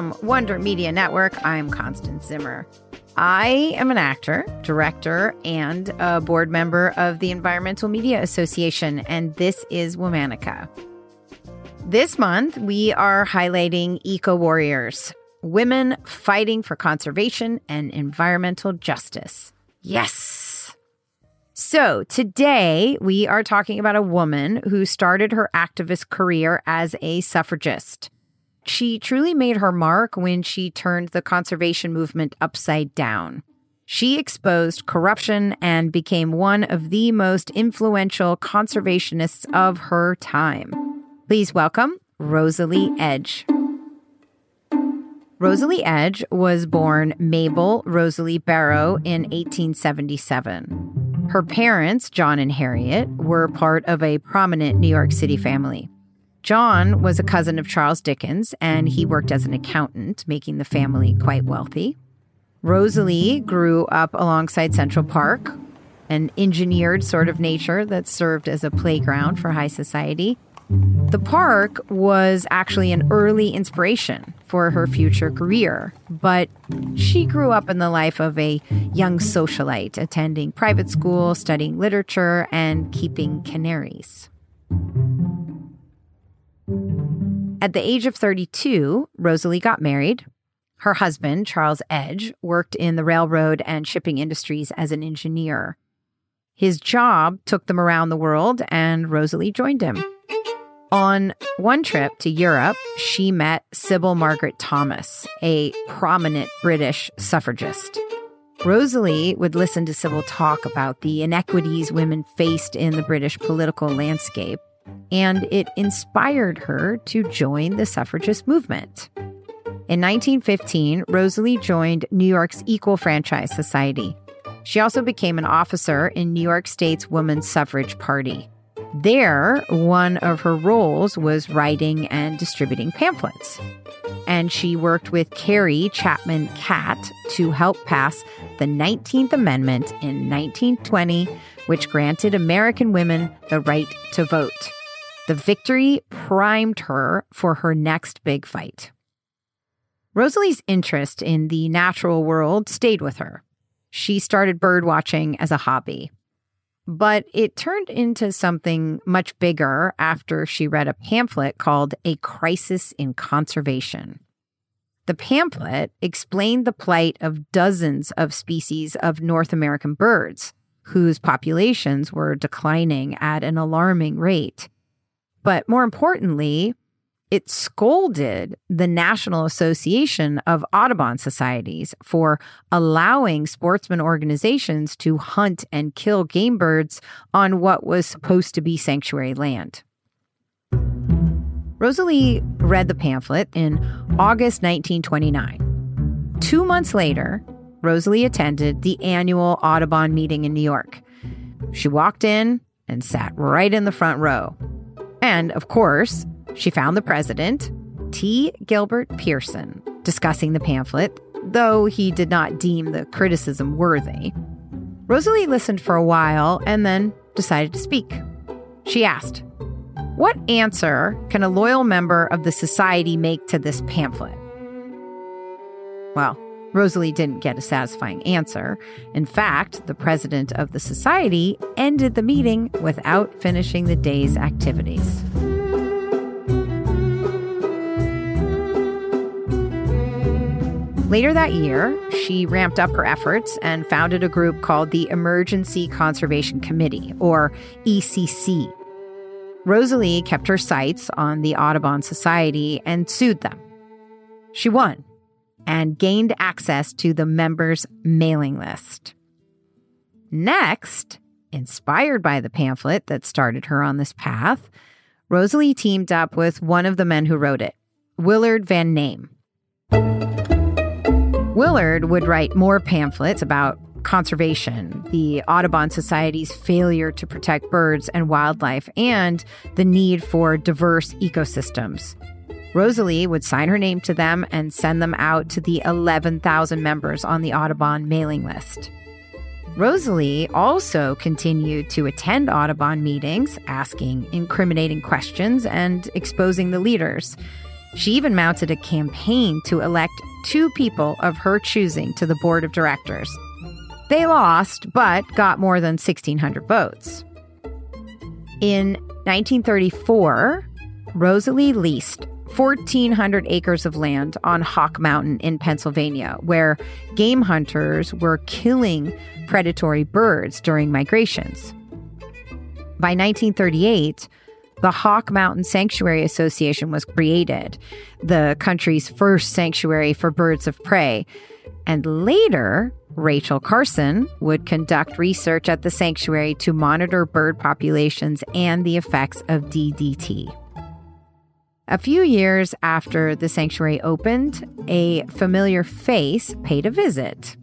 From Wonder Media Network, I'm Constance Zimmer. I am an actor, director, and a board member of the Environmental Media Association, and this is Womanica. This month, we are highlighting eco warriors, women fighting for conservation and environmental justice. Yes. So, today we are talking about a woman who started her activist career as a suffragist. She truly made her mark when she turned the conservation movement upside down. She exposed corruption and became one of the most influential conservationists of her time. Please welcome Rosalie Edge. Rosalie Edge was born Mabel Rosalie Barrow in 1877. Her parents, John and Harriet, were part of a prominent New York City family. John was a cousin of Charles Dickens, and he worked as an accountant, making the family quite wealthy. Rosalie grew up alongside Central Park, an engineered sort of nature that served as a playground for high society. The park was actually an early inspiration for her future career, but she grew up in the life of a young socialite, attending private school, studying literature, and keeping canaries. At the age of 32, Rosalie got married. Her husband, Charles Edge, worked in the railroad and shipping industries as an engineer. His job took them around the world, and Rosalie joined him. On one trip to Europe, she met Sybil Margaret Thomas, a prominent British suffragist. Rosalie would listen to Sybil talk about the inequities women faced in the British political landscape and it inspired her to join the suffragist movement. In 1915, Rosalie joined New York's Equal Franchise Society. She also became an officer in New York State's Women's Suffrage Party. There, one of her roles was writing and distributing pamphlets. And she worked with Carrie Chapman Catt to help pass the 19th Amendment in 1920, which granted American women the right to vote. The victory primed her for her next big fight. Rosalie's interest in the natural world stayed with her. She started bird watching as a hobby. But it turned into something much bigger after she read a pamphlet called A Crisis in Conservation. The pamphlet explained the plight of dozens of species of North American birds, whose populations were declining at an alarming rate but more importantly, it scolded the National Association of Audubon Societies for allowing sportsman organizations to hunt and kill game birds on what was supposed to be sanctuary land. Rosalie read the pamphlet in August 1929. Two months later, Rosalie attended the annual Audubon meeting in New York. She walked in and sat right in the front row. And, of course, she found the president, T. Gilbert Pearson, discussing the pamphlet, though he did not deem the criticism worthy. Rosalie listened for a while and then decided to speak. She asked, What answer can a loyal member of the society make to this pamphlet? Well, Rosalie didn't get a satisfying answer. In fact, the president of the society ended the meeting without finishing the day's activities. Later that year, she ramped up her efforts and founded a group called the Emergency Conservation Committee, or ECC. Rosalie kept her sights on the Audubon Society and sued them. She won and gained access to the members' mailing list. Next, inspired by the pamphlet that started her on this path, Rosalie teamed up with one of the men who wrote it, Willard Van Name. Willard would write more pamphlets about conservation, the Audubon Society's failure to protect birds and wildlife, and the need for diverse ecosystems. Rosalie would sign her name to them and send them out to the 11,000 members on the Audubon mailing list. Rosalie also continued to attend Audubon meetings, asking incriminating questions and exposing the leaders. She even mounted a campaign to elect two people of her choosing to the board of directors. They lost, but got more than 1,600 votes. In 1934, Rosalie leased 1,400 acres of land on Hawk Mountain in Pennsylvania, where game hunters were killing predatory birds during migrations. By 1938, the Hawk Mountain Sanctuary Association was created, the country's first sanctuary for birds of prey. And later, Rachel Carson would conduct research at the sanctuary to monitor bird populations and the effects of DDT. A few years after the sanctuary opened, a familiar face paid a visit.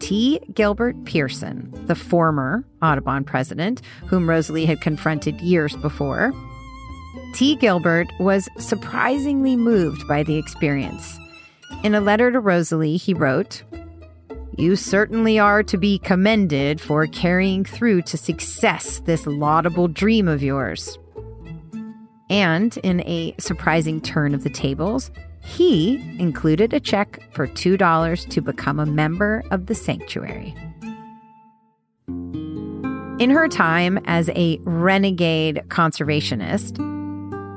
T. Gilbert Pearson, the former Audubon president, whom Rosalie had confronted years before. T. Gilbert was surprisingly moved by the experience. In a letter to Rosalie, he wrote, You certainly are to be commended for carrying through to success this laudable dream of yours. And in a surprising turn of the tables, he included a check for $2 to become a member of the sanctuary. In her time as a renegade conservationist,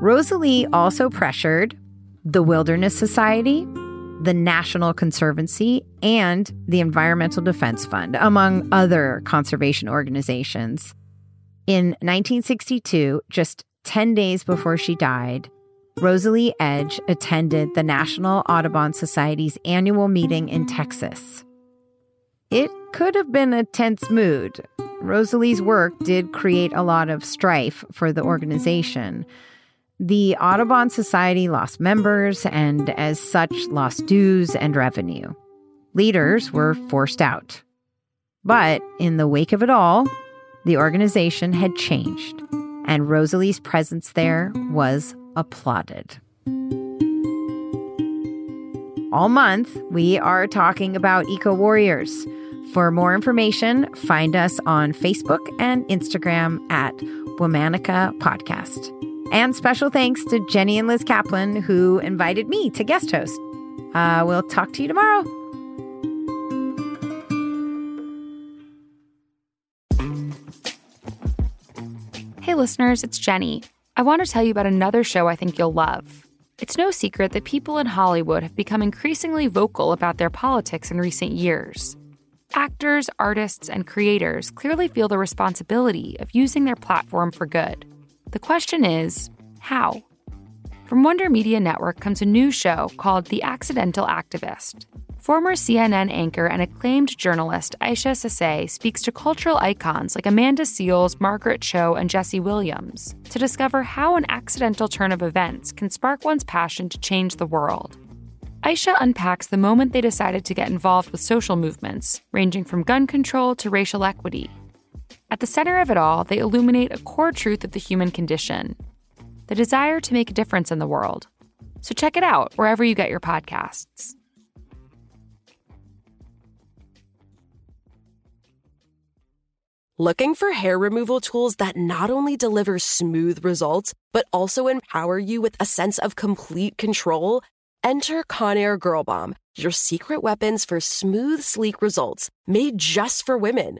Rosalie also pressured the Wilderness Society, the National Conservancy, and the Environmental Defense Fund, among other conservation organizations. In 1962, just 10 days before she died, Rosalie Edge attended the National Audubon Society's annual meeting in Texas. It could have been a tense mood. Rosalie's work did create a lot of strife for the organization. The Audubon Society lost members and, as such, lost dues and revenue. Leaders were forced out. But in the wake of it all, the organization had changed and Rosalie's presence there was applauded. All month, we are talking about eco warriors. For more information, find us on Facebook and Instagram at Womanica Podcast. And special thanks to Jenny and Liz Kaplan, who invited me to guest host. Uh, we'll talk to you tomorrow. Hey, listeners, it's Jenny. I want to tell you about another show I think you'll love. It's no secret that people in Hollywood have become increasingly vocal about their politics in recent years. Actors, artists, and creators clearly feel the responsibility of using their platform for good. The question is, how? From Wonder Media Network comes a new show called The Accidental Activist Former CNN anchor and acclaimed journalist Aisha Sesay speaks to cultural icons like Amanda Seales, Margaret Cho, and Jesse Williams to discover how an accidental turn of events can spark one's passion to change the world. Aisha unpacks the moment they decided to get involved with social movements, ranging from gun control to racial equity. At the center of it all, they illuminate a core truth of the human condition the desire to make a difference in the world. So check it out wherever you get your podcasts. Looking for hair removal tools that not only deliver smooth results, but also empower you with a sense of complete control? Enter Conair Girl Bomb, your secret weapons for smooth, sleek results made just for women.